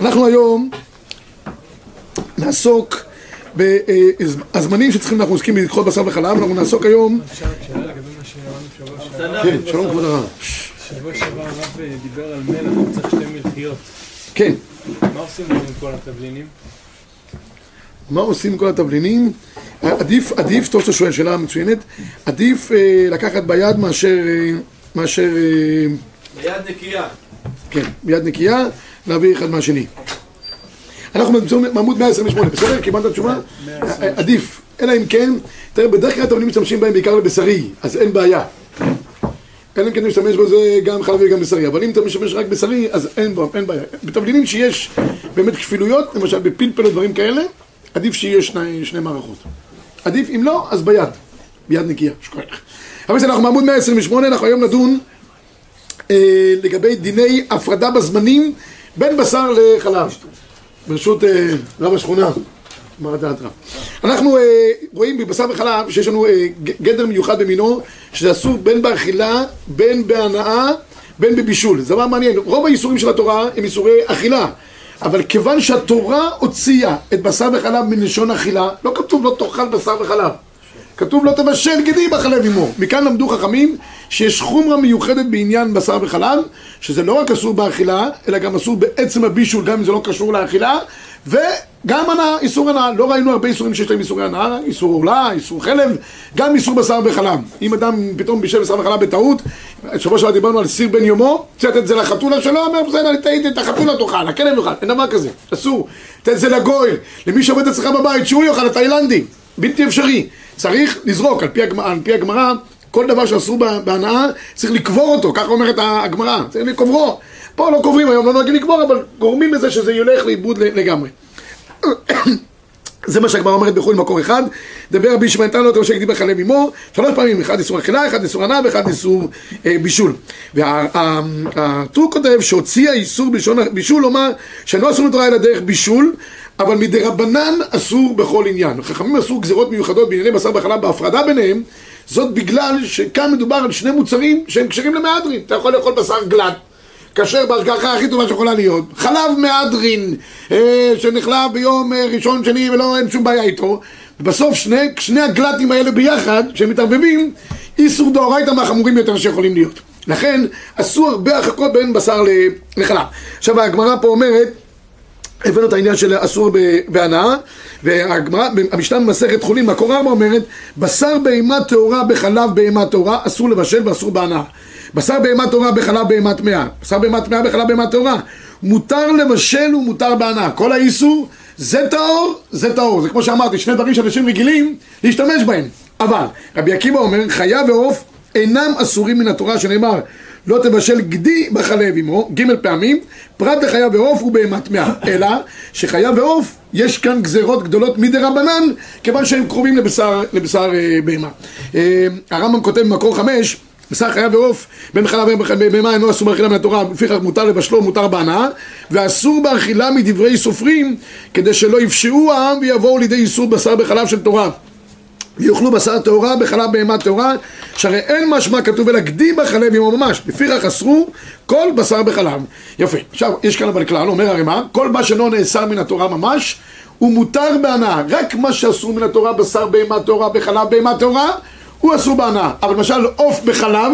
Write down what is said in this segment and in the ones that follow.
אנחנו היום נעסוק בזמנים שצריכים, אנחנו עוסקים בלקחות בשר וחלב, אנחנו נעסוק היום... אפשר רק שאלה לגבי מה שאמרנו שבוע שעבר? כן, שלום כבוד הרב. שבוע שעבר הרב אה, דיבר על מלח, הוא צריך שתי מלחיות. כן, מה עושים עם כל התבלינים? מה עושים עם כל התבלינים? עדיף, עדיף, טוב שאתה שואל, שאלה מצוינת, עדיף אה, לקחת ביד מאשר, אה, מאשר, אה, ביד נקייה. כן, ביד נקייה, להביא אחד מהשני. אנחנו מעמוד 128, בסדר? קיבלת תשובה? עדיף, אלא אם כן, תראה, בדרך כלל התבלינים משתמשים בהם בעיקר לבשרי, אז אין בעיה. אלא אם כן משתמש בזה גם חלבי וגם בשרי, אבל אם אתה משתמש רק בשרי, אז אין, אין בעיה. בתבלינים שיש באמת כפילויות, למשל בפלפל או דברים כאלה, עדיף שיהיה שני, שני מערכות. עדיף, אם לא, אז ביד, ביד נקייה, שכוח. אבל אנחנו בעמוד 128, אנחנו היום נדון אה, לגבי דיני הפרדה בזמנים בין בשר לחלב. ברשות אה, רב השכונה, מה דעתך? אנחנו אה, רואים בבשר וחלב שיש לנו אה, גדר מיוחד במינו, שזה אסור בין באכילה, בין בהנאה, בין בבישול. זה דבר מעניין. רוב האיסורים של התורה הם איסורי אכילה. אבל כיוון שהתורה הוציאה את בשר וחלב מלשון אכילה, לא כתוב לא תאכל בשר וחלב. כתוב לא תבשל גדי בחלב עמו. מכאן למדו חכמים שיש חומרה מיוחדת בעניין בשר וחלב, שזה לא רק אסור באכילה, אלא גם אסור בעצם הבישול, גם אם זה לא קשור לאכילה, וגם הנאה, איסור הנאה. לא ראינו הרבה איסורים שיש להם איסורי הנאה, איסור עורלה, איסור חלב, גם איסור בשר וחלב. אם אדם פתאום בישל בשר וחלב בטעות, שבוע שעבר דיברנו על סיר בן יומו, צריך לתת את זה לחתולה שלו, אומר בסדר, אני טעיתי, את החתולה תאכל, הכלב יאכל, אין דבר כזה, אסור. תן את זה לגוי, למי שעובד אצלך בבית, שהוא יאכל, התאילנדי, בלתי אפשרי. צריך לזרוק, על פי הגמרא, על פי הגמרא, כל דבר שאסור בה- בהנאה, צריך לקבור אותו, ככה אומרת הגמרא, צריך לקוברו. פה לא קוברים היום, לא נוהגים לקבור, אבל גורמים לזה שזה ילך לאיבוד לגמרי. זה מה שהגמרא אומרת בחו"ל מקור אחד, דבר רבי ישמעאל תנו אותו שהגדיל בחלב עמו שלוש פעמים, אחד איסור אכילה, אחד איסור הנאה ואחד איסור אה, בישול. והטור כותב שהוציא האיסור בלשון בישול, לומר שאינו אסור לתורה אלא דרך בישול, אבל מדרבנן אסור בכל עניין. חכמים עשו גזירות מיוחדות בענייני בשר וחלב בהפרדה ביניהם, זאת בגלל שכאן מדובר על שני מוצרים שהם כשרים למהדרין. אתה יכול לאכול בשר גלת כשר בהשגחה הכי טובה שיכולה להיות, חלב מהדרין אה, שנחלב ביום אה, ראשון שני ולא אין שום בעיה איתו ובסוף שני, שני הגלטים האלה ביחד שהם מתערבבים איסור דאורייתא מהחמורים יותר שיכולים להיות לכן עשו הרבה הרחקות בין בשר לחלב עכשיו הגמרא פה אומרת הבאנו את העניין של אסור בהנאה והגמרא, המשנה במסכת חולין, מקור ארבע אומרת בשר בהמה טהורה בחלב בהמה טהורה אסור לבשל ואסור בהנאה. בשר בהמה טהורה בחלב בהמה טמאה בשר בהמה טמאה בחלב בהמה טהורה. מותר לבשל ומותר בהנאה. כל האיסור זה טהור, זה טהור. זה כמו שאמרתי, שני דברים שאנשים רגילים להשתמש בהם. אבל רבי עקיבא אומר חיה ועוף אינם אסורים מן התורה שנאמר לא תבשל גדי בחלב עמו, ג' פעמים, פרט לחיה ועוף ובהמה טמאה, אלא שחיה ועוף יש כאן גזרות גדולות מדי רבנן, כיוון שהם קרובים לבשר, לבשר אה, בהמה. אה, הרמב"ם כותב במקור חמש, בשר חיה ועוף, בין חלב ובהמה אינו אסור באכילה מן התורה, לפיכך מותר לבשלו ומותר בהנאה, ואסור באכילה מדברי סופרים, כדי שלא יפשעו העם ויבואו לידי איסור בשר בחלב של תורה. ויאכלו בשר טהורה בחלב בהמה טהורה שהרי אין משמע כתוב אלא גדי בחלב עמו ממש לפיכך אסרו כל בשר בחלב. יפה. עכשיו יש כאן אבל כלל אומר הרי מה כל מה שלא נאסר מן התורה ממש הוא מותר בהנאה. רק מה שאסור מן התורה בשר בהמה טהורה בחלב בהמה טהורה הוא אסור בהנאה. אבל למשל עוף בחלב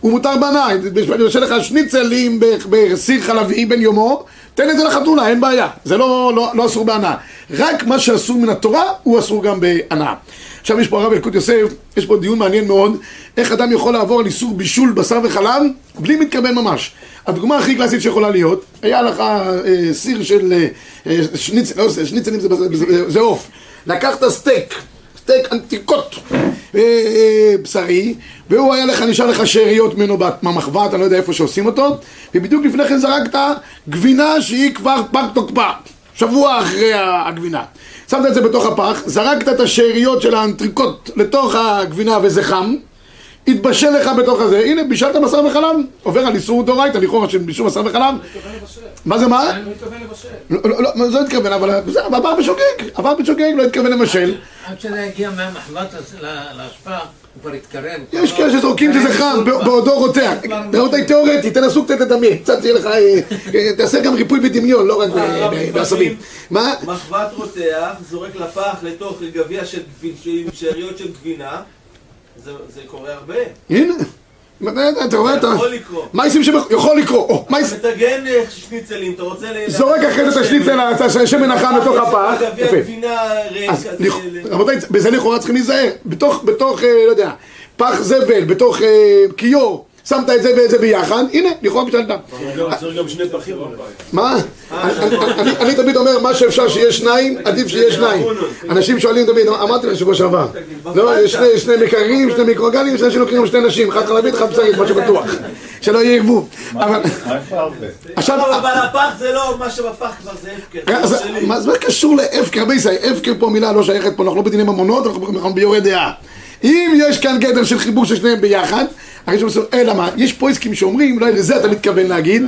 הוא מותר בהנאה. אני עושה לך שניצלים בסיר חלבי בן יומו תן את זה לחתולה, אין בעיה. זה לא, לא, לא אסור בהנאה. רק מה שאסור מן התורה הוא אסור גם בהנאה. עכשיו יש פה הילקוט יוסף, יש פה דיון מעניין מאוד איך אדם יכול לעבור על איסור בישול בשר וחלב בלי מתכוון ממש. הדוגמה הכי קלאסית שיכולה להיות היה לך אה, סיר של אה, אה, שניצל, לא, שניצלים זה, עוף. לקחת סטייק סטייק אנטיקוט אה, אה, בשרי והוא היה לך, נשאר לך שאריות ממנו במחווה, אתה לא יודע איפה שעושים אותו ובדיוק לפני כן זרקת גבינה שהיא כבר פג תוקפה שבוע אחרי הגבינה. שמת את זה בתוך הפח, זרקת את השאריות של האנטריקוט לתוך הגבינה וזה חם התבשל לך בתוך הזה, הנה בישלת בשר וחלב, עובר על איסור דאורייתא, לכאורה של בישול בשר וחלב. מה זה מה? לא, לא, לא, לא, לא התכוון, אבל בסדר, עבר בשוגג, עבר בשוגג, לא התכוון לבשל. עד שזה יגיע מהמחבת להשפעה, הוא כבר התקרב. יש כאלה שזורקים שזה חם, בעודו רותח. רבותיי, תיאורטי, תנסו קצת לדמיין, קצת יהיה לך, אה, אה, תעשה גם ריפוי בדמיון, לא רק ב- בעשבים. מה? מחבת רותח, זורק לפח לתוך גביע של שאריות של גבינה, זה זה קורה הרבה. הנה, אתה רואה, אתה... יכול לקרות. שם? יכול לקרות. עושים? מטגן אה, שניצלים, אתה רוצה... ל- זורק אחרי זה את השניצל, את השמן החם לתוך הפח. רבותיי, בזה לכאורה צריכים להיזהר. בתוך, בתוך, אה, לא יודע, פח זבל, בתוך אה, כיור, שמת את זה ואת זה ביחד, הנה, לכאורה בשלת. צריך גם שני פחים בבית. מה? אני- תמיד אומר, מה שאפשר שיהיה שניים, עדיף שיהיה שניים. אנשים שואלים תמיד, אמרתי לך שבוע שעבר. לא, יש שני- שני מקררים, שני מיקרוגלים, לוקחים גם שני נשים, אחד חלבית, אחד בשרית, מה שבטוח. שלא יהיה ערבוב. אבל עכשיו, לא, אבל הפח זה לא, מה שבפח כבר זה הפקר. לא שלי. מה זה קשור להפקר? הפקר פה מילה לא שייכת פה, אנחנו לא בדיני ממונות, אנחנו אנחנו ביורה דעה. אם יש כאן גדר של חיבור של שניהם ביחד, הרי יש לנו- אלא מה, יש פויסקים שאומרים, אולי לזה אתה מתכוון להגיד,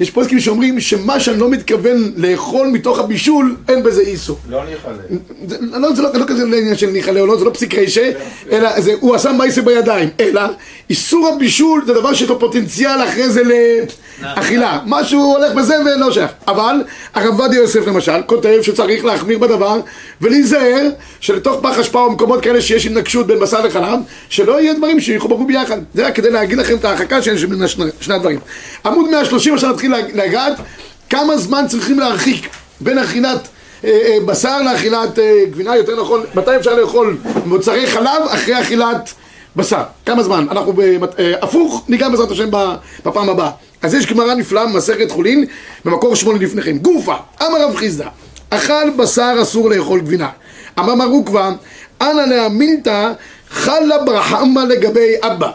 יש פויסקים שאומרים שמה שאני לא מתכוון לאכול מתוך הבישול, אין בזה איסור. לא אחלק. זה לא, זה לא, לא כזה לעניין של ניחלה או לא, זה לא פסיק רישה, אלא זה, הוא עשה מייסה בידיים, אלא איסור הבישול זה דבר שיש לו פוטנציאל אחרי זה לאכילה, משהו הולך בזה ולא שייך, אבל הרב עובדיה יוסף למשל כותב שצריך להחמיר בדבר ולהיזהר שלתוך פח אשפה או מקומות כאלה שיש התנגשות בין בשר לחלב, שלא יהיה דברים שיחוברו ביחד, זה רק כדי להגיד לכם את ההרחקה שיש שני, שני הדברים. עמוד 130 עכשיו נתחיל לגעת כמה זמן צריכים להרחיק בין אכילת אה, אה, בשר לאכילת אה, גבינה, יותר נכון, מתי אפשר לאכול מוצרי חלב אחרי אכילת בשר? כמה זמן? אנחנו במת- אה, הפוך, ניגע בעזרת השם בפעם הבאה. אז יש גמרא נפלאה במסכת חולין, במקור שמונה לפניכם. גופה, אמר רב חיסדא, אכל בשר אסור לאכול גבינה. אמר מר עוקבא, אנא להמינתא חלה ברחמה לגבי אבא.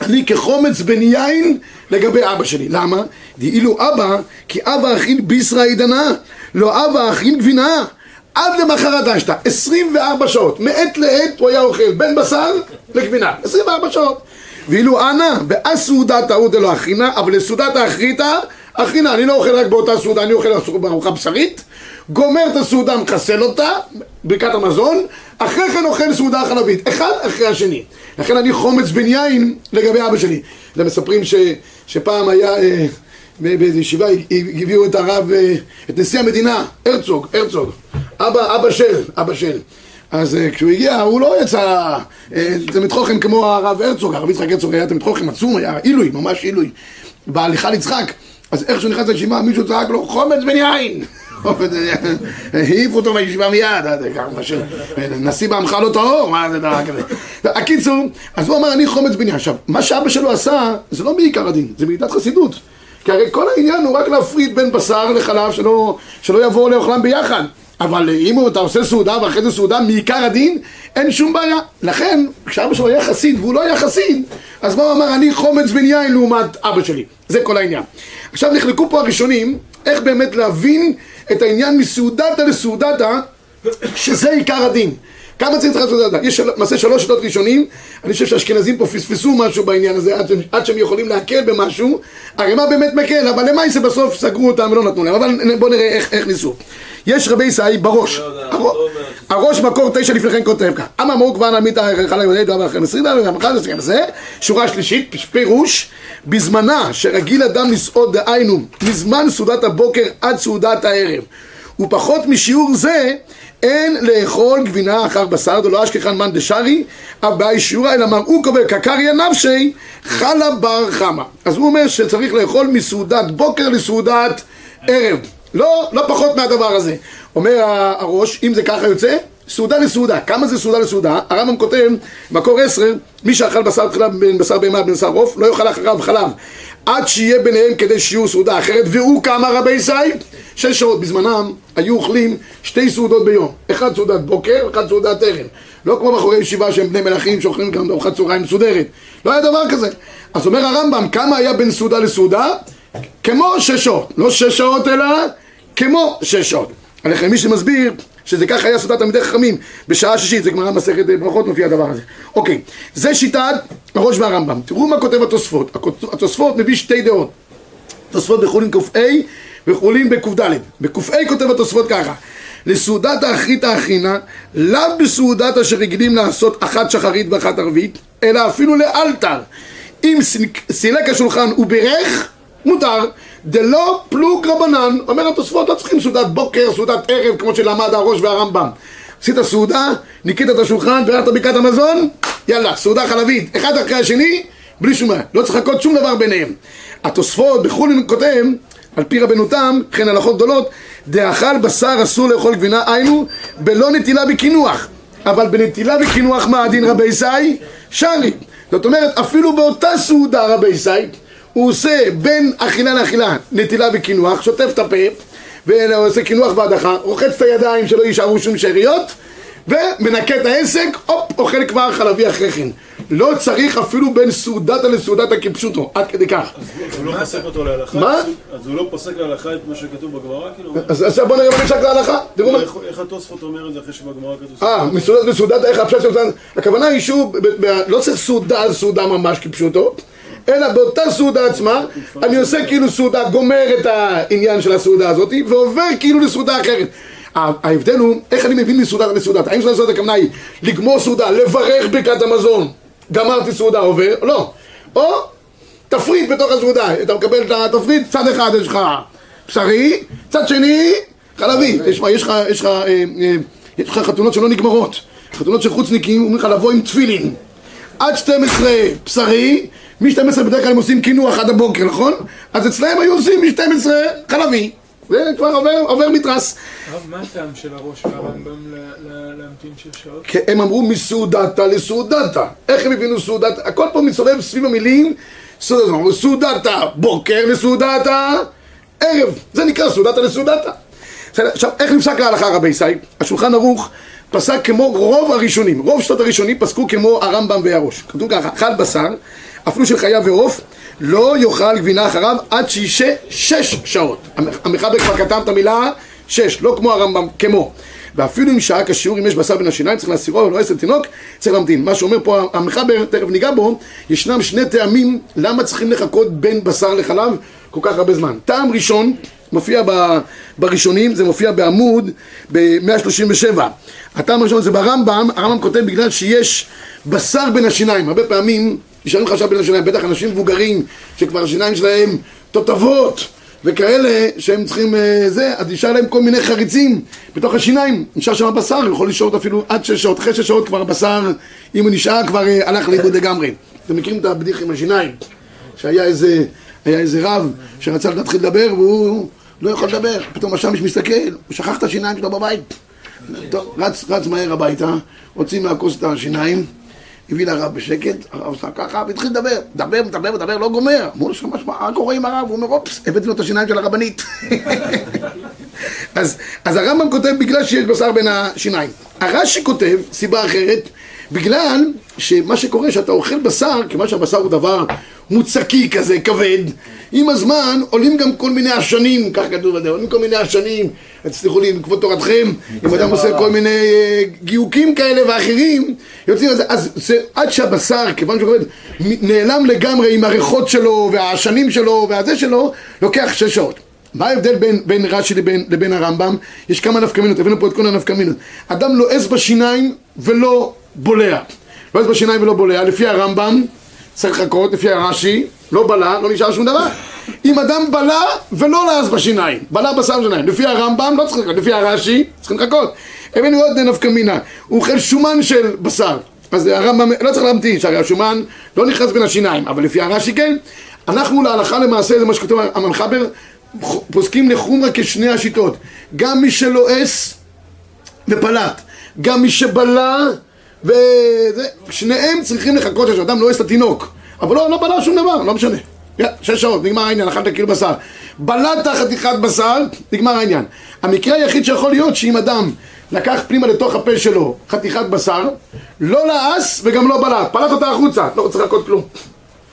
אני כחומץ בן יין לגבי אבא שלי. למה? דאילו אבא, כי אבא אכיל בישרא עידנה, לא אבא אכיל גבינה. עד למחרת אשתא, 24 שעות, מעת לעת הוא היה אוכל בין בשר לגבינה, 24 שעות. ואילו אנא, באסעודה טעות דלא אכינה, אבל לסעודת האחריתא, אכינה, אני לא אוכל רק באותה סעודה, אני אוכל בארוחה בשרית, גומר את הסעודה, מחסל אותה, ברכת המזון, אחרי כן אוכל סעודה חלבית, אחד אחרי השני. לכן אני חומץ בן יין לגבי אבא שלי. אתם מספרים ש, שפעם היה, אה, באיזו ישיבה, הביאו את הרב, אה, את נשיא המדינה, הרצוג, הרצוג, אבא, אבא של, אבא של. אז אה, כשהוא הגיע, הוא לא יצא אה, תלמיד חוכם כמו הרב הרצוג, הרב יצחק הרצוג היה תלמיד חוכם עצום, היה עילוי, ממש עילוי, בהליכה ליצחק. אז איך שהוא נכנס לישיבה, מישהו צעק לו, חומץ בן יין! העיף אותו מהישיבה מיד, אה, נשיא בעמך לא טהור, מה זה דבר כזה. הקיצור, אז הוא אמר, אני חומץ יין. עכשיו, מה שאבא שלו עשה, זה לא מעיקר הדין, זה מעידת חסידות. כי הרי כל העניין הוא רק להפריד בין בשר לחלב, שלא, יבואו לאוכלם ביחד. אבל אם אתה עושה סעודה ואחרי זה סעודה מעיקר הדין, אין שום בעיה. לכן, כשאבא שלו היה חסיד והוא לא היה חסיד, אז מה הוא אמר? אני חומץ בן לעומת אבא שלי. זה כל העניין. עכשיו נחלקו פה הראשונים, איך באמת להבין את העניין מסעודתא לסעודתא, שזה עיקר הדין. כמה צריך לעשות את זה? יש למעשה שלוש שיטות ראשונים, אני חושב שהאשכנזים פה פספסו משהו בעניין הזה, עד עד שהם יכולים להקל במשהו, הרי מה באמת מקל, אבל למעשה בסוף סגרו אותם ולא נתנו להם, אבל בואו נראה איך, איך ניסו. יש רבי ישאי בראש, לא הראש- לא אומר. הראש מקור תשע לפניכם כותב כך, אמר מור כבר נעמית חלק ודאי אחרי מסרים דאב וגם אחד מסרים זה, שורה שלישית, פירוש, בזמנה שרגיל אדם לסעוד דהיינו, מזמן סעודת הבוקר עד סעודת הערב, ופחות משיעור זה אין לאכול גבינה אחר בשר, דלא אשכחן מאן דשארי, אביי שיעורה, אלא מראו קובר קקריה נפשי, חלה בר חמה. אז הוא אומר שצריך לאכול מסעודת בוקר לסעודת ערב. לא, לא פחות מהדבר הזה. אומר הראש, אם זה ככה יוצא, סעודה לסעודה. כמה זה סעודה לסעודה? הרמב"ם כותב, מקור עשר, מי שאכל בשר תחילה בין בשר בהמה בין בשר עוף, לא יאכל אחריו חלב. עד שיהיה ביניהם כדי שיהיו סעודה אחרת, והוא כמה רבי ישי? שש שעות בזמנם היו אוכלים שתי סעודות ביום. אחד סעודת בוקר, אחד סעודת ערב. לא כמו בחורי ישיבה שהם בני מלכים שאוכלים גם ארוחת צהריים מסודרת. לא היה דבר כזה. אז אומר הרמב"ם, כמה היה בין סעודה לסעודה? כמו שש שעות. לא שש שעות אלא כמו שש שאות. עליכם מי שמסביר שזה ככה היה סעודת תלמידי חכמים בשעה שישית, זה גמרא מסכת ברכות מופיע הדבר הזה. אוקיי, זה שיטת הראש והרמב"ם. תראו מה כותב התוספות. התוספות מביא שתי דעות. תוספות בחולין ק"א וחולין בק"ד. בק"א כותב התוספות ככה: לסעודת האחרית האחרינה, לאו בסעודת אשר רגילים לעשות אחת שחרית ואחת ערבית, אלא אפילו לאלתר. אם סילק- השולחן וברך, מותר. דלא פלוג רבנן, אומר התוספות, לא צריכים סעודת בוקר, סעודת ערב, כמו שלמד הראש והרמב"ם. עשית סעודה, ניקית את השולחן, בירכת ברכת המזון, יאללה, סעודה חלבית, אחד אחרי השני, בלי שום בעיה. לא צריך לחכות שום דבר ביניהם. התוספות בחולין כותב, על פי רבנו תם, וכן הלכות גדולות, דאכל בשר אסור לאכול גבינה, היינו, בלא נטילה בקינוח. אבל בנטילה בקינוח מה הדין רבי ישי? שרי. זאת אומרת, אפילו באותה סעודה רבי ישי, הוא עושה בין אכילה לאכילה נטילה וקינוח, שוטף את הפה, ועושה קינוח בהדחה, רוחץ את הידיים שלא יישארו שום שאריות, ומנקה את העסק, הופ, אוכל כבר חלבי אחרי כן. לא צריך אפילו בין סעודתא לסעודתא כפשוטו, עד כדי כך. אז הוא לא פוסק אותו להלכה? מה? אז הוא לא פוסק להלכה את מה שכתוב בגמרא? כאילו? אז עכשיו בוא נראה מה נפסק להלכה. איך- התוספות אומר את זה אחרי שבגמרא כתוב? אה, מסעודת לסעודת, איך הפשט של סעודת? הכוונה היא שהוא, לא צריך סעודה על סעודה ממש כפשוטו, אלא באותה סעודה עצמה, אני עושה כאילו סעודה, גומר את העניין של הסעודה הזאת, ועובר כאילו לסעודה אחרת. ההבדל הוא, איך אני מבין מסעודת לסעודת? האם סעודת לסעודת הכוונה היא לגמור סעודה, לברך ברכת המזון, גמרתי סעודה, עובר? לא. או תפריט בתוך הסעודה, אתה מקבל את התפריט, צד אחד יש לך בשרי, צד שני חלבי. אה, אה, יש לך חתונות שלא נגמרות. חתונות של חוצניקים, אומרים לך לבוא עם תפילין. עד 12 בשרי, מ-12 בדרך כלל הם עושים קינוח עד הבוקר, נכון? אז אצלהם היו עושים מ-12 חלבי. זה כבר עובר, עובר מתרס. הרב, מה הטעם של הראש והרמב"ם להמתין שש שעות? כי הם אמרו מסעודתא לסעודתא. איך הם הבינו סעודתא? הכל פה מסובב סביב המילים סעודתא. בוקר לסעודתא ערב. זה נקרא סעודתא לסעודתא. עכשיו, איך נפסק להלכה רבי ישי? השולחן ערוך פסק כמו רוב הראשונים. רוב שנות הראשונים פסקו כמו הרמב"ם והראש. כתוב ככה, אכל בשר, אפילו של חיה ועוף, לא יאכל גבינה אחריו עד שישה שש שעות. המח- המחבר כבר כתב את המילה שש, לא כמו הרמב"ם, כמו. ואפילו אם שעה כשיעור, אם יש בשר בין השיניים, צריך להסירו או לא עשר תינוק, צריך להמתין. מה שאומר פה המחבר, תכף ניגע בו, ישנם שני טעמים למה צריכים לחכות בין בשר לחלב כל כך הרבה זמן. טעם ראשון, מופיע ב, בראשונים, זה מופיע בעמוד ב-137. הטעם הראשון זה ברמב"ם, הרמב"ם כותב בגלל שיש בשר בין השיניים. הרבה פעמים נשארים לך שם בין השיניים, בטח אנשים מבוגרים, שכבר השיניים שלהם תותבות. וכאלה שהם צריכים אה, זה, אז נשאר להם כל מיני חריצים בתוך השיניים, נשאר שם בשר, הוא יכול לשהות אפילו עד שש שעות, אחרי שש שעות כבר הבשר, אם הוא נשאר כבר אה, הלך לאיבוד לגמרי. אתם מכירים את הבדיח עם השיניים? שהיה איזה, היה איזה רב שרצה להתחיל לדבר והוא לא יכול לדבר, פתאום השמש מסתכל, הוא שכח את השיניים שלו בבית. טוב, רץ, רץ מהר הביתה, הוציא מהכוס את השיניים, הביא לרב בשקט, הרב עשה ככה והתחיל לדבר, מדבר, מדבר, מדבר, לא גומר. אמרו לו שם, מה קורה עם הרב? הוא אומר, אופס, הבאתי לו את השיניים של הרבנית. אז, אז הרמב"ם כותב בגלל שיש בשר בין השיניים. הרש"י כותב, סיבה אחרת, בגלל שמה שקורה שאתה אוכל בשר, כיוון שהבשר הוא דבר מוצקי כזה, כבד, עם הזמן עולים גם כל מיני עשנים, כך כתוב בזה, עולים כל מיני עשנים, תסלחו לי, מכבוד תורתכם, אם אדם עושה כל מיני אה, גיוקים כאלה ואחרים, יוצאים זה, אז זה, עד שהבשר, כיוון שהוא כבד, נעלם לגמרי עם הריחות שלו, והעשנים שלו, והזה שלו, לוקח שש שעות. מה ההבדל בין, בין רש"י לבין, לבין הרמב"ם? יש כמה נפקמינות, הבאנו פה את כל הנפקמינות. אדם לועס בשיניים ולא בולע. לועס בשיניים ולא בולע, לפי הרמב"ם צריך לחכות, לפי הרש"י, לא בלע, לא נשאר שום דבר. אם אדם בלע ולא לעס בשיניים, בלע בשר בשיניים, לפי הרמב"ם לא צריך לחכות, לפי הרש"י צריכים לחכות. הבאנו עוד נפקמינה, הוא אוכל שומן של בשר. אז הרמב"ם לא צריך להמתין, שהרי השומן לא נכנס בין השיניים, אבל לפי הרש"י כן. אנחנו להלכה למעשה, זה מה שכתוב המחבר, פוסקים לחומרה כשני השיטות. גם מי שלועס ופלט, גם מי שבלע וזה, שניהם צריכים לחכות שש אדם לועס את התינוק, אבל לא, לא בלע שום דבר, לא משנה. שש שעות, נגמר העניין, אכלת כאילו בשר. בלעת חתיכת בשר, נגמר העניין. המקרה היחיד שיכול להיות שאם אדם לקח פנימה לתוך הפה שלו חתיכת בשר, לא לעס וגם לא בלע, פלט אותה החוצה, לא צריך לחכות כלום.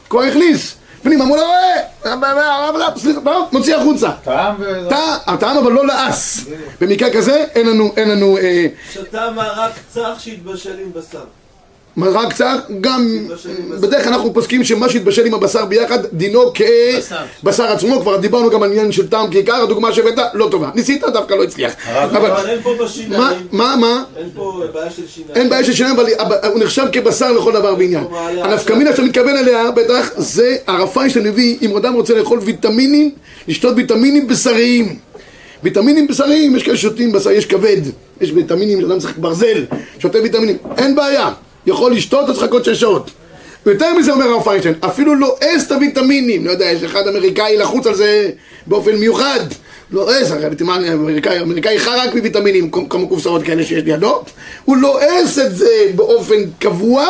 כבר הכניס, פנימה, הוא לא רואה, סליחה, מוציא החוצה. טעם ו... טעם, הטעם אבל לא לאס. במקרה כזה אין לנו, אין לנו אה, שתה מרק צח שהתבשל עם בשר. מרק צר, גם. בדרך כלל אנחנו פוסקים שמה שהתבשל עם הבשר ביחד דינו בשר. כבשר עצמו, כבר דיברנו גם על עניין של טעם כעיקר, הדוגמה שהבאת לא טובה. ניסית, דווקא לא הצליח. אבל אין פה בשיניים. מה, מה? אין פה בעיה של שיניים. אין בעיה של שיניים, אבל הוא נחשב כבשר לכל דבר ועניין. הנפקמינה שאתה מתכוון אליה, בטח, זה ערפה שאתה מביא, אם אדם רוצה לאכול ויטמינים, לשתות ויטמינים בשריים. ויטמינים בשריים, יש כאלה שותים בשר, יש כבד, יש ויטמינים, אדם צריך ברזל, שותה ויטמינים, אין בעיה, יכול לשתות, אז לחכות שש שעות. ויותר מזה אומר הרב פיינשטיין, אפילו לועס את הוויטמינים, לא יודע, יש אחד אמריקאי לחוץ על זה באופן מיוחד, לועס, הרי ויטמין אמריקאי, אמריקאי רק מוויטמינים, כמו קופסאות כאלה שיש לידו, הוא לועס את זה באופן קבוע,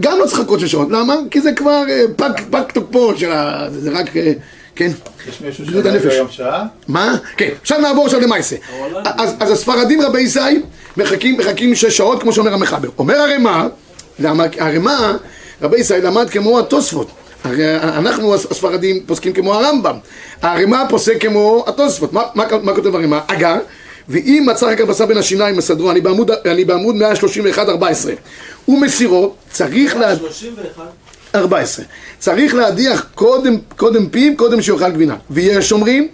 גם לא צריך לחכות שש שעות, למה? כי זה כבר אה, פג, תוקפו של ה... זה זה רק, אה, כן. יש מישהו הנפש. היום שעה? מה? כן, עכשיו נעבור עכשיו למעשה. אז, אז הספרדים רבי ישי מחכים, מחכים שש שעות, כמו שאומר המחבר. אומר הרמ"א, למה- הרמ"א, רבי ישי למד כמו התוספות. הרי אנחנו הספרדים פוסקים כמו הרמב"ם. הרמ"א פוסק כמו התוספות. מה, מה, מה כותב הרמ"א? אגר, ואם מצא רק בשר בין השיניים בסדרו, אני בעמוד, אני בעמוד 131-14. ומסירו, צריך לה... 31. 14. צריך להדיח קודם, קודם פיו, קודם שיאכל גבינה. ויש אומרים,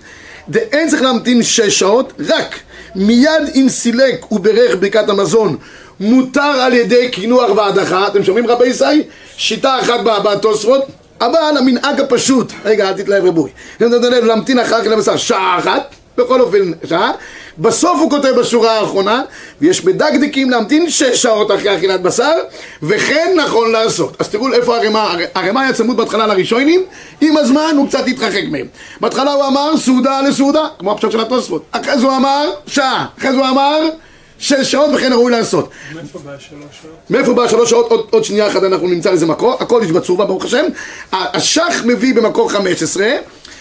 דאין צריך להמתין שש שעות, רק מיד אם סילק וברך ברכת המזון, מותר על ידי קינוח והדחה. אתם שומעים רבי ישי? שיטה אחת בתוספות. אבל המנהג הפשוט, רגע אל תתלהב רבוי, להמתין אחר כך לבשר שעה אחת, בכל אופן שעה, בסוף הוא כותב בשורה האחרונה, ויש בדקדקים להמתין שש שעות אחרי אכילת בשר, וכן נכון לעשות. אז תראו איפה הרמ"א, הרמ"א היה צמוד בהתחלה לראשונים, עם הזמן הוא קצת התרחק מהם. בהתחלה הוא אמר סעודה לסעודה, כמו הפשט של התוספות. אחרי זה הוא אמר שעה, אחרי זה הוא אמר שש שעות וכן ראוי לעשות. מאיפה בא שלוש שעות? מאיפה בא שלוש שעות? עוד, עוד שנייה אחת אנחנו נמצא לזה מקור, הכל יש בצורבה ברוך השם. השח מביא במקור 15,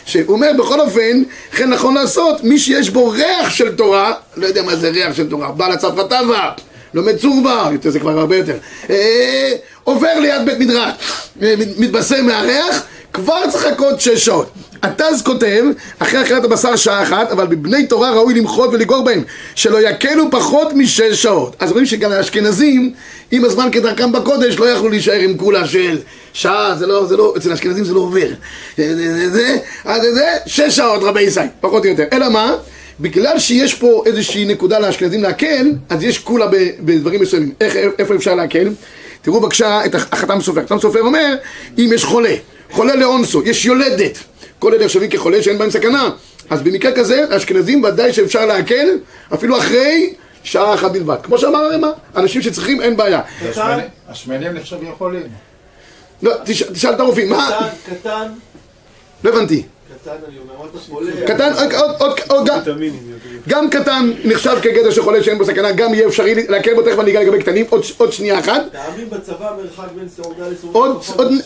שהוא אומר בכל אופן, כן נכון לעשות, מי שיש בו ריח של תורה, לא יודע מה זה ריח של תורה, בעל הצרפת טבע, לומד צורבה, יותר זה כבר הרבה יותר, אה, עובר ליד בית מדרש, אה, מת- מתבשם מהריח, כבר צריך לחכות שש שעות. הטז כותב, אחרי אכילת הבשר שעה אחת, אבל בבני תורה ראוי למחות ולגור בהם, שלא יקלו פחות משש שעות. אז רואים שגם האשכנזים, עם הזמן כדרכם בקודש, לא יכלו להישאר עם כולה של שעה, זה לא, זה לא, אצל האשכנזים זה לא עובר. זה, זה, זה, זה, זה, שש שעות רבי ישי, פחות או יותר. אלא מה? בגלל שיש פה איזושהי נקודה לאשכנזים להקל, אז יש כולה בדברים מסוימים. איך, איפה אפשר להקל? תראו בבקשה את החתם סופר. החתם סופר אומר, אם יש חולה, חולה לאונסו, יש יולדת, כל אלה נחשבים כחולה שאין בהם סכנה. אז במקרה כזה, האשכנזים ודאי שאפשר להקל, אפילו אחרי שעה אחת בלבד. כמו שאמר הרמ"א, אנשים שצריכים אין בעיה. השמנים- נחשבים חולים. לא, תשאל את הרופאים, מה? קטן, קטן, לא הבנתי. קטן אני אומר, אמרת חולה. קטן, עוד, עוד, גם- קטן נחשב כגדר של חולה שאין בו סכנה, גם יהיה אפשרי להקל בו, תכף אני אגע לגבי קטנים, עוד, שנייה אחת. טעמים בצבא, מרחק בין סעודה לסעודה.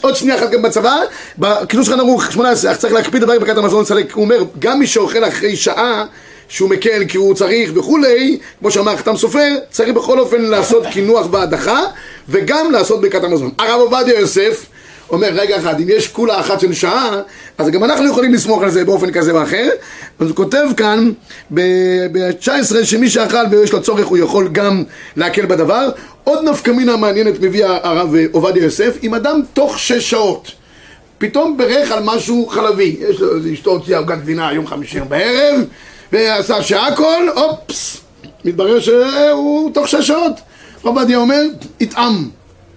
עוד, שנייה אחת גם בצבא, בקידוש שולחן ערוך 18, אך צריך להקפיד דבר ברכת המזון לסלק, הוא אומר, גם מי שאוכל אחרי שעה, שהוא מקל כי הוא צריך וכולי, כמו שאמר חתם סופר, צריך בכל אופן לעשות קינוח והדחה, וגם לעשות ברכת המזון. הרב עובדיה יוסף אומר, רגע אחד, אם יש כולה אחת של שעה, אז גם אנחנו יכולים לסמוך על זה באופן כזה ואחר. אז הוא כותב כאן, ב-19, שמי שאכל ויש לו צורך, הוא יכול גם להקל בדבר. עוד נפקא מינה מעניינת מביא הרב עובדיה יוסף, אם אדם תוך שש שעות פתאום בירך על משהו חלבי, יש לו, אשתו הוציאה עוגת גבינה יום חמישי בערב, ועשה שהכל, אופס, מתברר שהוא תוך שש שעות. עובדיה אומר, יטעם,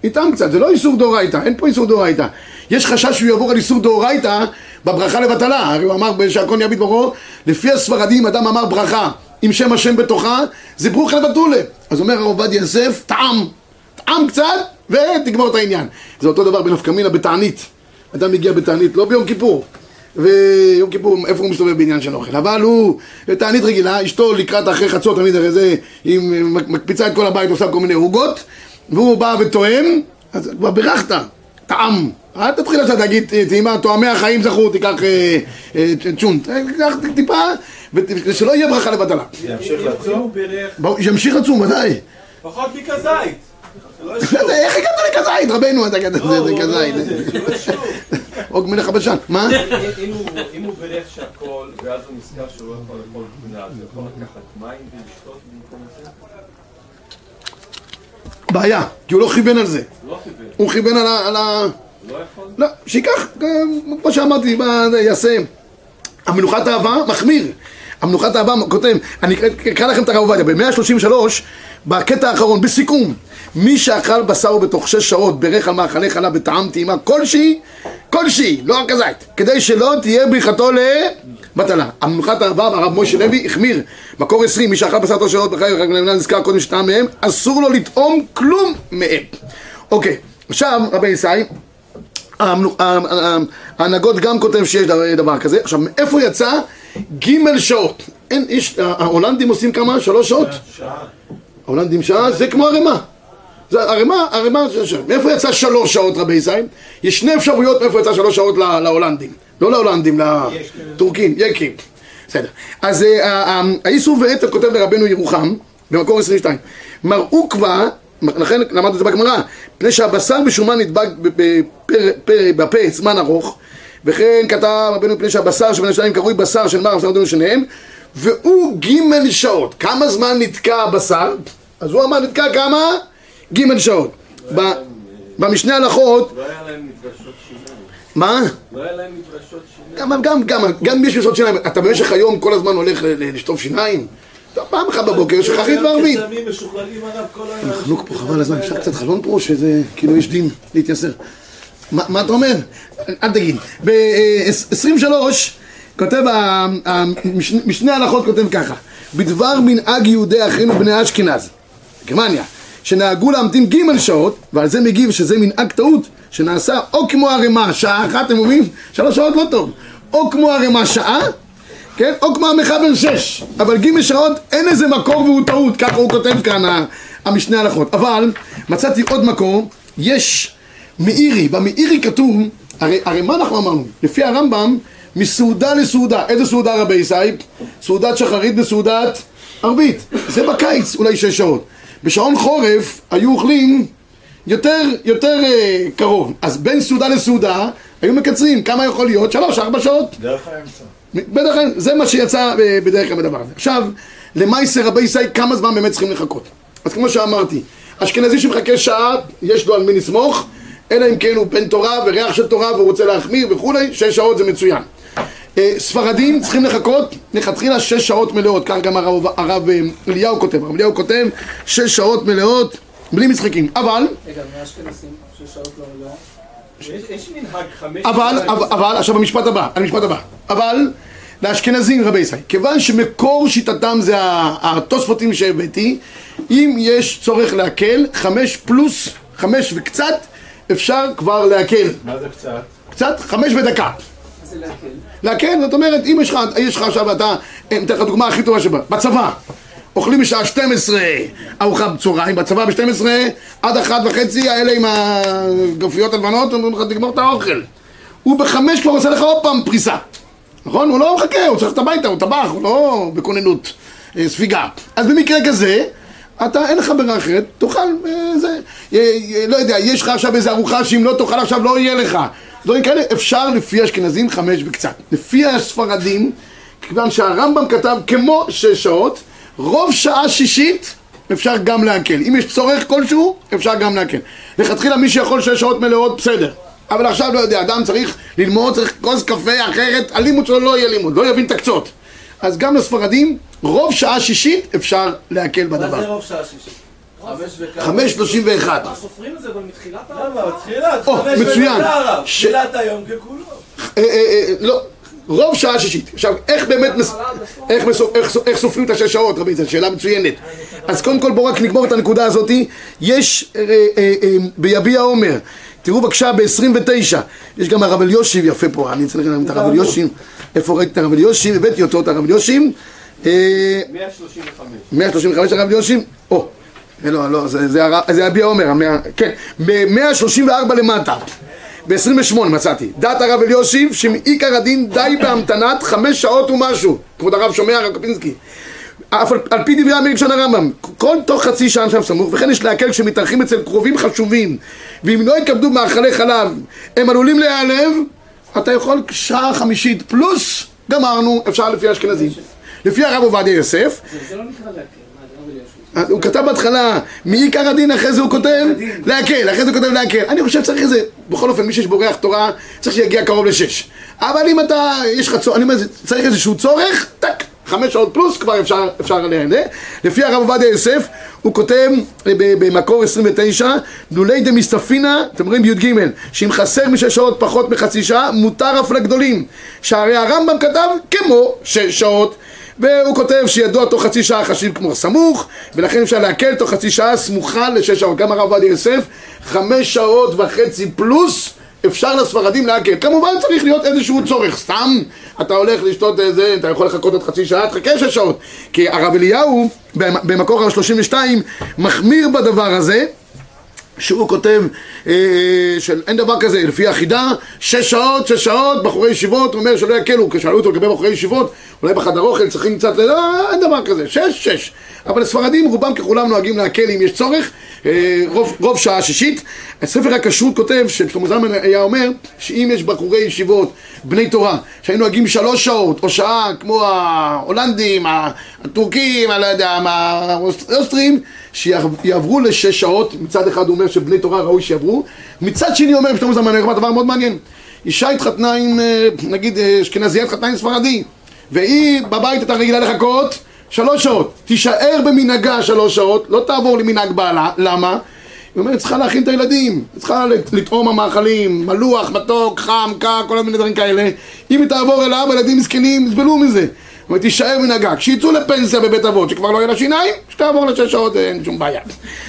יטעם קצת, זה לא איסור דאורייתא, אין פה איסור דאורייתא. יש חשש שהוא יעבור על איסור דאורייתא בברכה לבטלה, הרי הוא אמר שהכל יביט ברו, לפי הספרדים אדם אמר ברכה עם שם השם בתוכה, זה ברוך לבטולה. אז אומר הרב עובדיה יוסף, טעם, טעם קצת ותגמור את העניין. זה אותו דבר בנפקא מינה בתענית. אדם מגיע בתענית, לא ביום כיפור. ויום כיפור, איפה הוא מסתובב בעניין של אוכל? אבל הוא, תענית רגילה, אשתו לקראת אחרי חצות תמיד הרי זה, היא מקפיצה את כל הבית, עושה כל מיני עוגות, והוא בא וטועם, אז כבר בירכת, טעם. אל תתחיל עכשיו להגיד, טעימה, טועמי החיים זכו, תיקח אה, אה, צ'ונט, תיקח טיפה, ושלא יהיה ברכה לבטלה. ימשיך אם לצום? ימשיך לצום, ודאי. פחות מכזית. שלא ישתו. איך הגעת לכזית, רבנו, אתה הגעת לא, לכזית. או מלך הבשן. מה? אם הוא- אם הוא בירך שהכל, ואז הוא נזכר שהוא לא יכול לאכול גבינה, אז הוא יכול לקחת מים ולשתות במקום זה? בעיה, כי הוא לא כיוון על זה. לא כיוון, הוא כיוון על ה... על ה... לא יכול? לא, שייקח, כמו שאמרתי, יעשה. המנוחת אהבה מחמיר. המנוחת אהבה כותב, אני אקרא- לכם את הרב עובדיה, ב-133, בקטע האחרון, בסיכום, מי שאכל בשר בתוך שש שעות בירך על מאכלי חלב בטעם טעימה כלשהי, כלשהי, לא רק הזית, כדי שלא תהיה בריחתו לבטלה. המנוחת אהבה, הרב משה לוי החמיר, מקור 20, מי שאכל בשר בתוך שעות בחיי רגליים נזכר קודם שטעם מהם, אסור לו לטעום כלום מהם. אוקיי, עכשיו רבי ה- ההנהגות גם כותב שיש דבר כזה. עכשיו, מאיפה יצא ג' שעות? אין, יש, ההולנדים עושים כמה? שלוש שעות? ההולנדים שעה, זה כמו ערימה. זה ערימה, ערימה, זה שעה. מאיפה יצא שלוש שעות רבי ישראל? יש שני אפשרויות מאיפה יצא שלוש שעות לה- להולנדים. לא להולנדים, לטורקים, יקים. בסדר. אז אה, ה- ה- האיסור ועטר כותב לרבנו ירוחם, במקור 22, מראו כבר, לכן למדנו את זה בגמרא, מפני שהבשר בשומן נדבק בפה זמן ארוך, וכן כתב רבנו מפני שהבשר שבין השניים קרוי בשר של מר דומה שניהם, והוא ג' שעות. כמה זמן נתקע הבשר? אז הוא אמר נתקע כמה? ג' שעות. ב- במשנה הלכות, לא היה להם מברשות שיניים. מה? לא היה להם מברשות שיניים. גם, גם, גם, יש משרות שיניים, אתה במשך היום כל הזמן הולך לשטוף שיניים? אתה פעם אחת בבוקר, וערבית. משוכללים עליו כל היום. חנוק פה חבל הזמן, אפשר קצת חלון פה, שזה כאילו יש דין להתייסר. מה אתה אומר? אל תגיד. ב-23 כותב, ה- ה- מש- משנה הלכות כותב ככה: בדבר מנהג יהודי אחינו בני אשכנז, גרמניה, שנהגו להמתין ג' שעות, ועל זה מגיב שזה מנהג טעות, שנעשה או כמו ערימה שעה אחת, אתם מבינים? שלוש שעות לא טוב. או כמו ערימה שעה, כן? או כמו המחבר שש. אבל ג' שעות אין איזה מקור והוא טעות, ככה הוא כותב כאן המשנה הלכות. אבל מצאתי עוד מקור, יש מאירי, במאירי כתוב, הרי, הרי מה אנחנו אמרנו? לפי הרמב"ם, מסעודה לסעודה. איזה סעודה רבי ישי? סעודת שחרית בסעודת ערבית. זה בקיץ אולי שש שעות. בשעון חורף היו אוכלים יותר, יותר אה, קרוב. אז בין סעודה לסעודה היו מקצרים. כמה יכול להיות? שלוש, ארבע שעות. דרך האמצע. בדרך כלל, זה מה שיצא אה, בדרך כלל בדבר הזה. עכשיו, למעשה רבי ישי, כמה זמן באמת צריכים לחכות? אז כמו שאמרתי, אשכנזי שמחכה שעה, יש לו על מי לסמוך, אלא אם כן הוא בן תורה וריח של תורה והוא רוצה להחמיר וכולי, שש שעות זה מצוין. אה, ספרדים צריכים לחכות לכתחילה שש שעות מלאות, כך גם הרב, הרב אה, אליהו כותב, הרב אליהו כותב שש שעות מלאות בלי משחקים, אבל רגע, מהאשכנזים, שש שעות לא מלאה. יש- מנהג חמש... אבל, אבל, אבל, עכשיו במשפט הבא, המשפט הבא, אבל לאשכנזים רבי ישראל, כיוון שמקור שיטתם זה התוספותים שהבאתי, אם יש צורך להקל, חמש פלוס, חמש וקצת, אפשר כבר להקל. מה זה קצת? קצת, חמש זה להקל? זאת אומרת, אם יש לך, יש לך עכשיו, אתה, אני אתן לך דוגמה הכי טובה שבה, בצבא. אוכלים בשעה 12 ארוחה בצהריים, בצבא ב-12 עד אחת וחצי, האלה עם הגופיות הלבנות, אומרים לך תגמור את האוכל. הוא בחמש כבר עושה לך עוד פעם פריסה. נכון? הוא לא מחכה, הוא צריך את הביתה, הוא טבח, הוא לא בכוננות אה, ספיגה. אז במקרה כזה, אתה, אין לך ברירה אחרת, תאכל, אה, זה, אה, אה, לא יודע, יש לך עכשיו איזה ארוחה שאם לא תאכל עכשיו לא יהיה לך. דברים כאלה, אפשר לפי אשכנזים חמש וקצת. לפי הספרדים, כיוון שהרמב"ם כתב כמו שש שעות, רוב שעה שישית אפשר גם להקל. אם יש צורך כלשהו, אפשר גם להקל. לכתחילה מי שיכול שש שעות מלאות, בסדר. אבל עכשיו לא יודע, אדם צריך ללמוד, צריך כוס קפה, אחרת הלימוד שלו לא יהיה לימוד, לא יבין את הקצות. אז גם לספרדים, רוב שעה שישית אפשר להקל מה זה בדבר. רוב שעה שישית? חמש שלושים ואחת. מה, סופרים את זה אבל מתחילת למה? תחילת, חמש מצוין. ודקה, ש- תחילת היום ככולו. אה, אה, אה, לא, רוב שעה שישית. עכשיו, איך באמת, מס- איך סופרים את השש שעות, רבי, זו שאלה מצוינת. אז קודם כל בואו רק נגמור את הנקודה הזאתי. יש אה, אה, אה, ביביע עומר, תראו בבקשה ב-29, יש גם הרב אליושיב יפה פה, אני צריך להגיד את הרב אליושיב, איפה ראיתי את הרב אליושיב, הבאתי אותו, את הרב אליושיב. אה, 135. 135 הרב אליושיב, או, לא, לא, זה, הביע עומר, כן, ב-134 למטה, ב-28 מצאתי, דת הרב אליושיב שמעיקר הדין די בהמתנת חמש שעות ומשהו, כבוד הרב שומע הרב קפינסקי, אף על, על פי דברי המיר ראשון הרמב"ם, כל תוך חצי שעה שם סמוך, וכן יש להקל כשמתארחים אצל קרובים חשובים, ואם לא יתכבדו מאכלי חלב, הם עלולים להיעלב, אתה יכול שעה חמישית פלוס, גמרנו, אפשר לפי האשכנזים. לפי הרב עובדיה יוסף, זה- לא נקרא להקל, לא שהוא... הוא כתב בהתחלה מעיקר הדין, אחרי זה הוא כותב להקל, אחרי זה הוא כותב להקל. אני חושב שצריך איזה, בכל אופן, מי שיש בו ריח תורה, צריך שיגיע קרוב לשש. אבל אם אתה, יש לך צורך, אני אומר, צריך איזשהו צורך, טק, חמש שעות פלוס, כבר אפשר, אפשר ליהנה. לפי הרב עובדיה יוסף, הוא כותב אה, במקור 29, לולי דמסתפינה, אתם רואים בי"ג, שאם חסר משש שעות פחות מחצי שעה, מותר אף לגדולים. שהרי הרמב"ם כתב כמו שש שעות. והוא כותב שידוע תוך חצי שעה חשיב כמו סמוך, ולכן אפשר להקל תוך חצי שעה סמוכה לשש שעות. גם הרב עובדיה יוסף, חמש שעות וחצי פלוס, אפשר לספרדים להקל. כמובן צריך להיות איזשהו צורך, סתם אתה הולך לשתות איזה, אתה יכול לחכות עוד חצי שעה, תחכה שש שעות. כי הרב אליהו, במקור ה-32, מחמיר בדבר הזה. שהוא כותב אה, של אין דבר כזה, לפי החידה, שש שעות, שש שעות, בחורי ישיבות, הוא אומר שלא יקלו, כשאלו אותו לגבי בחורי ישיבות, אולי בחדר אוכל צריכים קצת, לא, אין דבר כזה, שש, שש. אבל הספרדים רובם ככולם נוהגים להקל אם יש צורך, אה, רוב, רוב שעה שישית. ספר הכשרות כותב, ששלמה זלמן היה אומר, שאם יש בחורי ישיבות, בני תורה, שהיו נוהגים שלוש שעות, או שעה, כמו ההולנדים, הטורקים, אני לא יודע, האוסטרים, שיעברו לשש שעות, מצד אחד הוא אומר שבני תורה ראוי שיעברו, מצד שני אומר, שלמה זלמן אומר דבר מאוד מעניין, אישה התחתנה עם, אה, נגיד, אה, אשכנזייה התחתנה עם ספרדי, והיא בבית הייתה רגילה לחכות שלוש שעות, תישאר במנהגה שלוש שעות, לא תעבור למנהג בעלה, למה? היא אומרת, צריכה להכין את הילדים, צריכה לטעום המאכלים, מלוח, מתוק, חם, קר, כל מיני דברים כאלה. אם היא תעבור אליו, הילדים מסכנים, יסבלו מזה. אומרת, תישאר מנהגה. כשיצאו לפנסיה בבית אבות, שכבר לא יהיה לה שיניים, שתעבור לשש שעות, אין שום בעיה.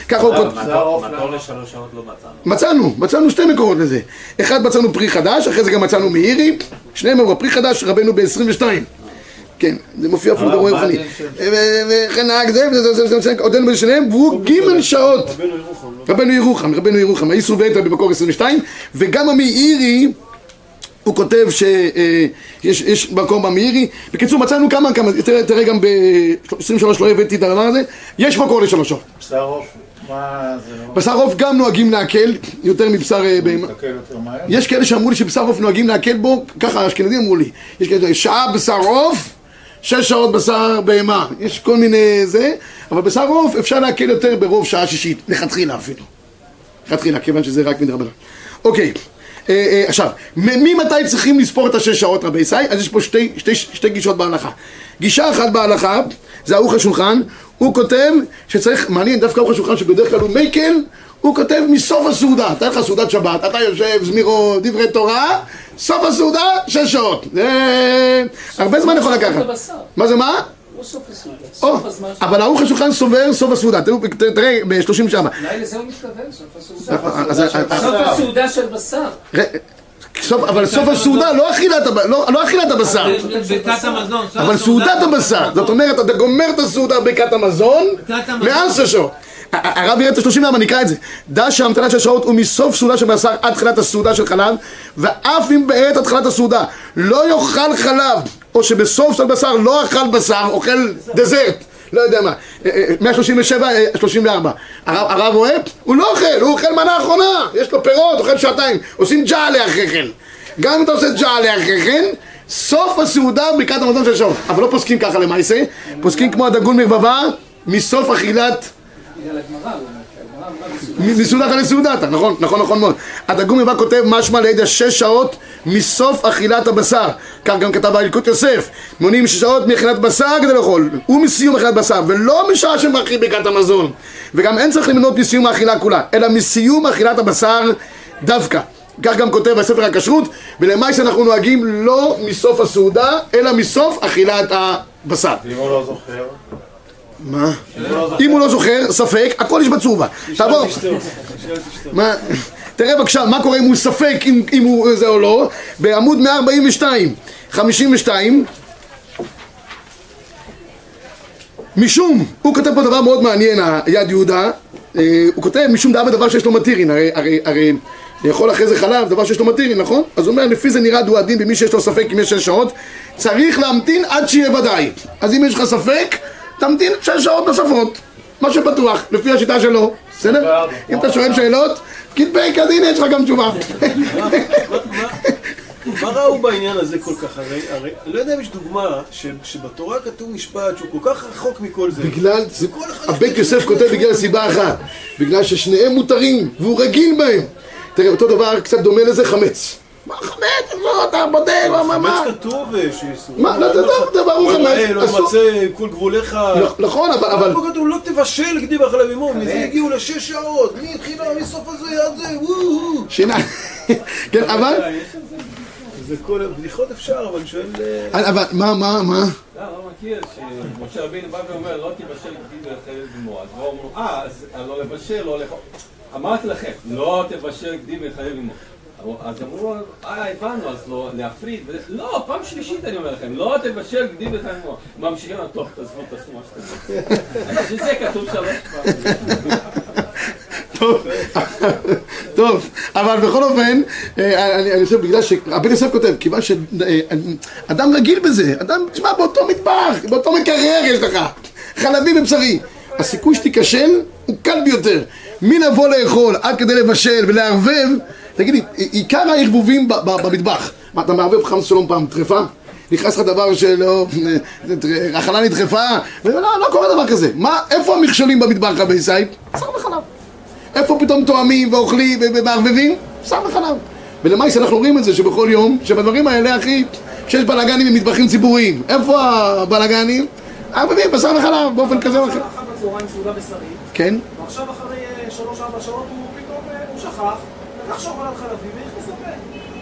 ככה הוא כותב. מקור לשלוש שעות לא מצאנו. מצאנו, מצאנו שתי מקורות לזה. אחד מצאנו פרי חדש, אחרי זה גם מצאנו מאירי. שניהם אמרו, פרי חדש, רבנו ב-22. כן, זה מופיע אפילו ברואה רוחני. וכן נהג זה, וזה, זה, זה, זה, הודינו בזה שניהם, והוא ג' שעות. רבנו ירוחם, לא? רבנו ירוחם, רבנו ירוחם, האיסור ואתר במקור 22, וגם המאירי, הוא כותב שיש יש מקום במאירי. בקיצור, מצאנו כמה, כמה, תראה, תראה גם ב-23 לא הבאתי את הדבר הזה, יש מקור לשלוש שעות. בשר עוף, מה זה לא? בשר עוף גם נוהגים להקל יותר מבשר אה, בהמה. יש כאלה שאמרו לי שבשר עוף נוהגים להקל בו, ככה האשכנזים אמרו לי. יש כאלה, שעה בשר עוף, שש שעות בשר בהמה. יש כל מיני זה, אבל בשר עוף אפשר להקל יותר ברוב שעה שישית, לכתחילה אפילו. לכתחילה, כיוון שזה רק מדרבנן. אוקיי, אה, אה, עכשיו, ממתי צריכים לספור את השש שעות רבי ישי? אז יש פה שתי, שתי, שתי גישות בהלכה. גישה אחת בהלכה, זה ערוך השולחן, הוא כותב שצריך, מעניין, דווקא ערוך השולחן שבדרך כלל הוא מייקל, הוא כותב מסוף הסעודה, אתה לך סעודת שבת, אתה יושב, זמירות, דברי תורה, סוף הסעודה, שש שעות. זה הרבה זמן יכול לקחת. הבשר. מה זה מה? סוף הסעודה, או, סוף הזמן של... אבל ערוך השולחן סובר סוף הסעודה, תראו, תראה, ב-30 שמה. אולי לזה הוא מתכוון, סוף הסעודה. אז- אז- סוף הסעודה של בשר. סוף- אבל סוף הסעודה לא אכילת הב- לא לא הבשר. אבל סעודת הבשר, זאת אומרת אתה גומר את הסעודה ברכת המזון ברכת המזון. הרב יראה את השלושים למה נקרא את זה. דע שהמתנה של שעות הוא מסוף סעודה של בשר עד תחילת הסעודה של חלב ואף אם בעת התחלת הסעודה לא יאכל חלב או שבסוף סעודת בשר לא אכל בשר, אוכל דזרט. לא יודע מה, אה, אה, 137, אה, 34 הרב הרב רואה? הוא לא אוכל, הוא אוכל מנה אחרונה. יש לו פירות, אוכל שעתיים. עושים ג'אלה אחרי כן. גם אם אתה עושה ג'אלה אחרי כן סוף הסעודה ברכת המזון של שעות. אבל לא פוסקים ככה למעשה. פוסקים כמו הדגון מרבבה מסוף אכילת בגלל הגמרא, הוא אומר. מסעודתא לסעודתא, נכון, נכון, נכון מאוד. הדגום מבא כותב משמע לידע שש שעות מסוף אכילת הבשר. כך גם כתב האלקוט יוסף. מונים שש שעות מאכילת בשר כדי לאכול, ומסיום אכילת בשר, ולא משעה שמאכיל ברכת המזון. וגם אין צריך למנות מסיום האכילה כולה, אלא מסיום אכילת הבשר דווקא. כך גם כותב בספר הכשרות, ולמעשה אנחנו נוהגים לא מסוף הסעודה, אלא מסוף אכילת הבשר. ואם הוא לא זוכר? מה? אם הוא לא זוכר, ספק, הכל יש בצורבה. תעבור. מה- תראה בבקשה, מה קורה אם הוא ספק אם, הוא זה או לא, בעמוד 142, 52 משום, הוא כותב פה דבר מאוד מעניין, היד יהודה, אה, הוא כותב משום דאבה דבר שיש לו מתירין, הרי, הרי, הרי לאכול אחרי זה חלב, דבר שיש לו מתירין, נכון? אז הוא אומר, לפי זה נראה דו הדין במי שיש לו ספק אם יש שש שעות, צריך להמתין עד שיהיה ודאי. אז אם יש לך ספק, תמתין שש שעות נוספות, מה שבטוח, לפי השיטה שלו, בסדר? אם אתה שואל שאלות, כתבי אז הנה יש לך גם תשובה. מה ראו בעניין הזה כל כך? הרי, הרי, אני לא יודע אם יש דוגמה ש, שבתורה כתוב משפט שהוא כל כך רחוק מכל זה. בגלל, זה- הבית יוסף כותב בגלל סיבה אחת, בגלל ששניהם מותרים, והוא רגיל בהם. תראה, אותו דבר קצת דומה לזה חמץ. מה חמץ? לא, אתה בודק, מה, מה, מה? חמץ כתוב אה, שאיסור. מה, לא, לא, לא, דבר הוא חמץ, לא. ימצא כל גבוליך. נכון, אבל, אבל, פה כתוב לא תבשל גדי בחלב אימו, מזה הגיעו לשש שעות, מתחילה, מסוף הזה עד זה, וואו. שינה, כן, אבל, זה כל הבדיחות אפשר, אבל אני שואל... אה, אבל, מה, מה, מה? לא, לא מכיר שמשה רבינו בא ואומר לא תבשל גדי וחלב גמור אז לא אמרו אה אז לא לבשל לא לאכול אמרתי לכם לא תבשל גדי וחלב גמור אז אמרו אה הבנו אז לא להפריד לא פעם שלישית אני אומר לכם לא תבשל גדי גמור ממשיכים טוב תעזבו תעשו מה שאתם רוצים שזה כתוב שלוש פעמים טוב, אבל בכל אופן, אה, אני חושב, בגלל שהבן יוסף כותב, כיוון שאדם רגיל בזה, אדם, תשמע, באותו מטבח, באותו מקרר יש לך, חלבי ובשרי. הסיכוי שתיכשל הוא קל ביותר. מלבוא לאכול עד כדי לבשל ולערבב, תגיד לי, עיקר הערבובים במטבח, מה, אתה מערבב חמס שלום פעם, טרפה? נכנס לך דבר שלא, החלה נדחפה, ולא, לא קורה דבר כזה. מה, איפה המכשולים במטבח רבי ישי? בשר וחלב. איפה פתאום תואמים ואוכלים ומערבבים? בשר וחלב. ולמעשה אנחנו רואים את זה שבכל יום, שבדברים האלה, אחי, שיש בלאגנים עם מטבחים ציבוריים. איפה הבלאגנים? מערבבים בשר וחלב באופן כזה או אחר. כן? ועכשיו אחרי אה, שלוש-ארבע שעות הוא פתאום, אה, הוא שכח, לקח שוקולד חלבי והכניס לפה.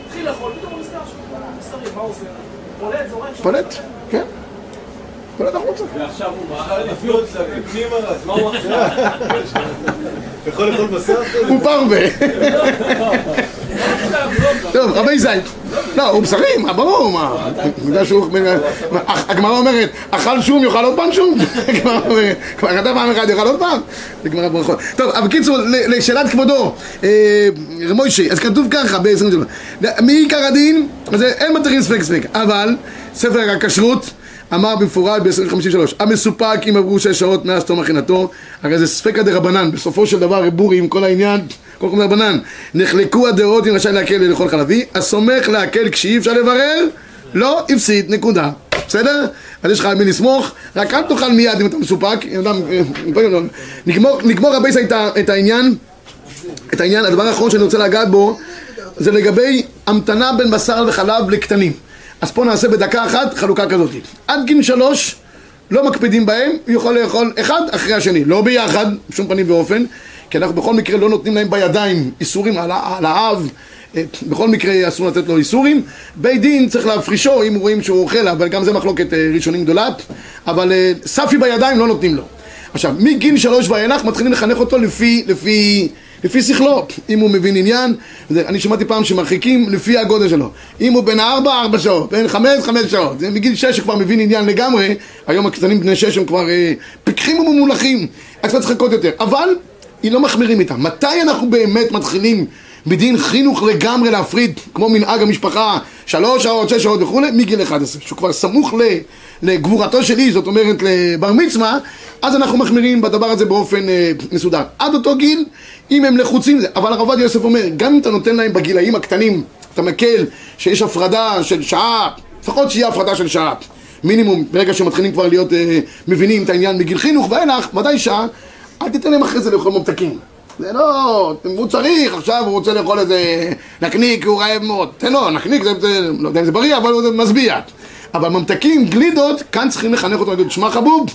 התחיל לאכול, פתאום הוא נזכר שהוא בשרי, מה הוא עושה? פולט, זורק, פולט, כן. פולט החוצה. ועכשיו הוא מאכל לפי עוד צדדים פנימה אז מה הוא עכשיו? יכול לאכול בשר? הוא פרווה. טוב, רבי זית. לא, הוא בשרי, מה ברור, מה? בגלל שהוא... מה, הגמרא אומרת, אכל שום, יאכל עוד פעם שום? הגמרא אומרת, כבר כתב פעם אחת, יאכל עוד פעם? זה גמרא ברכות. טוב, אבל בקיצור, לשאלת כבודו, אה, מוישה, אז כתוב ככה ב-23, מעיקר הדין, אז אין מתרים ספק ספק, אבל ספר הכשרות אמר במפורט ב-25-3 המסופק אם עברו שש שעות מאז תום הכינתו הרי זה ספקא דרבנן בסופו של דבר רבורי עם כל העניין כל כך דרבנן נחלקו הדעות אם רשאי להקל לאכול חלבי הסומך להקל כשאי אפשר לברר לא הפסיד נקודה בסדר? אז יש לך על מי לסמוך רק אל תאכל מיד אם אתה מסופק אה, נגמור, רבי את, ה- את העניין את העניין, הדבר האחרון שאני רוצה לגעת בו זה לגבי המתנה בין בשר וחלב לקטנים. אז פה נעשה בדקה אחת חלוקה כזאת. עד גיל שלוש לא מקפידים בהם, הוא יכול לאכול אחד אחרי השני, לא ביחד, בשום פנים ואופן, כי אנחנו בכל מקרה לא נותנים להם בידיים איסורים על, על האב, אה, בכל מקרה אסור לתת לו איסורים. בית דין צריך להפרישו אם רואים שהוא אוכל, אבל גם זה מחלוקת אה, ראשונים גדולה, אבל אה, ספי בידיים לא נותנים לו. עכשיו, מגיל שלוש ואילך מתחילים לחנך אותו לפי, לפי, לפי שכלו, אם הוא מבין עניין, אני שמעתי פעם שמרחיקים לפי הגודל שלו, אם הוא בן ארבע, ארבע שעות, בן חמש, חמש שעות, זה מגיל שש שכבר מבין עניין לגמרי, היום הקטנים בני שש הם כבר אה, פיקחים וממולחים, אז כבר צריך לחכות יותר, אבל היא לא מחמירים איתם, מתי אנחנו באמת מתחילים בדין חינוך לגמרי להפריד, כמו מנהג המשפחה, שלוש שעות, שש שעות וכולי, מגיל 11, שהוא כבר סמוך ל, לגבורתו של איש, זאת אומרת לבר מצווה, אז אנחנו מחמירים בדבר הזה באופן אה, מסודר. עד אותו גיל, אם הם לחוצים, אבל הרב עובדיה יוסף אומר, גם אם אתה נותן להם בגילאים הקטנים, אתה מקל שיש הפרדה של שעה, לפחות שיהיה הפרדה של שעה. מינימום, ברגע שמתחילים כבר להיות אה, מבינים את העניין מגיל חינוך ואילך, ודאי שעה, אל תיתן להם אחרי זה לאכול ממתקים. זה לא, הוא צריך, עכשיו הוא רוצה לאכול איזה נקניק, הוא רעב מאוד. תן לו, נקניק, זה, זה, לא יודע אם זה בריא, אבל זה משביע. אבל ממתקים, גלידות, כאן צריכים לחנך אותו, להגיד, שמע חבוב,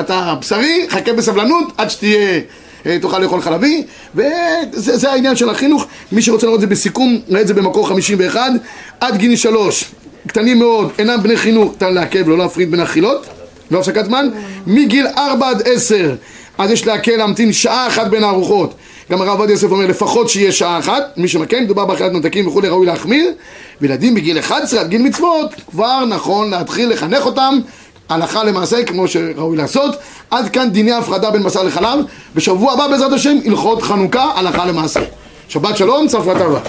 אתה בשרי, חכה בסבלנות עד שתהיה, אה, תוכל לאכול חלבי, וזה זה העניין של החינוך. מי שרוצה לראות את זה בסיכום, ראה את זה במקור 51, עד גיל שלוש, קטנים מאוד, אינם בני חינוך, ניתן לעכב ולא להפריד בין אכילות, לא הפסקת זמן, מגיל 4 עד 10 אז יש להקל להמתין שעה אחת בין הארוחות גם הרב עובדיה יוסף אומר לפחות שיהיה שעה אחת מי שמקל, מדובר באכילת ממתקים וכולי ראוי להחמיר. וילדים בגיל 11 עד גיל מצוות כבר נכון להתחיל לחנך אותם הלכה למעשה כמו שראוי לעשות. עד כאן דיני הפרדה בין בשר לחלב בשבוע הבא בעזרת השם הלכות חנוכה הלכה למעשה. שבת שלום צפרא טבא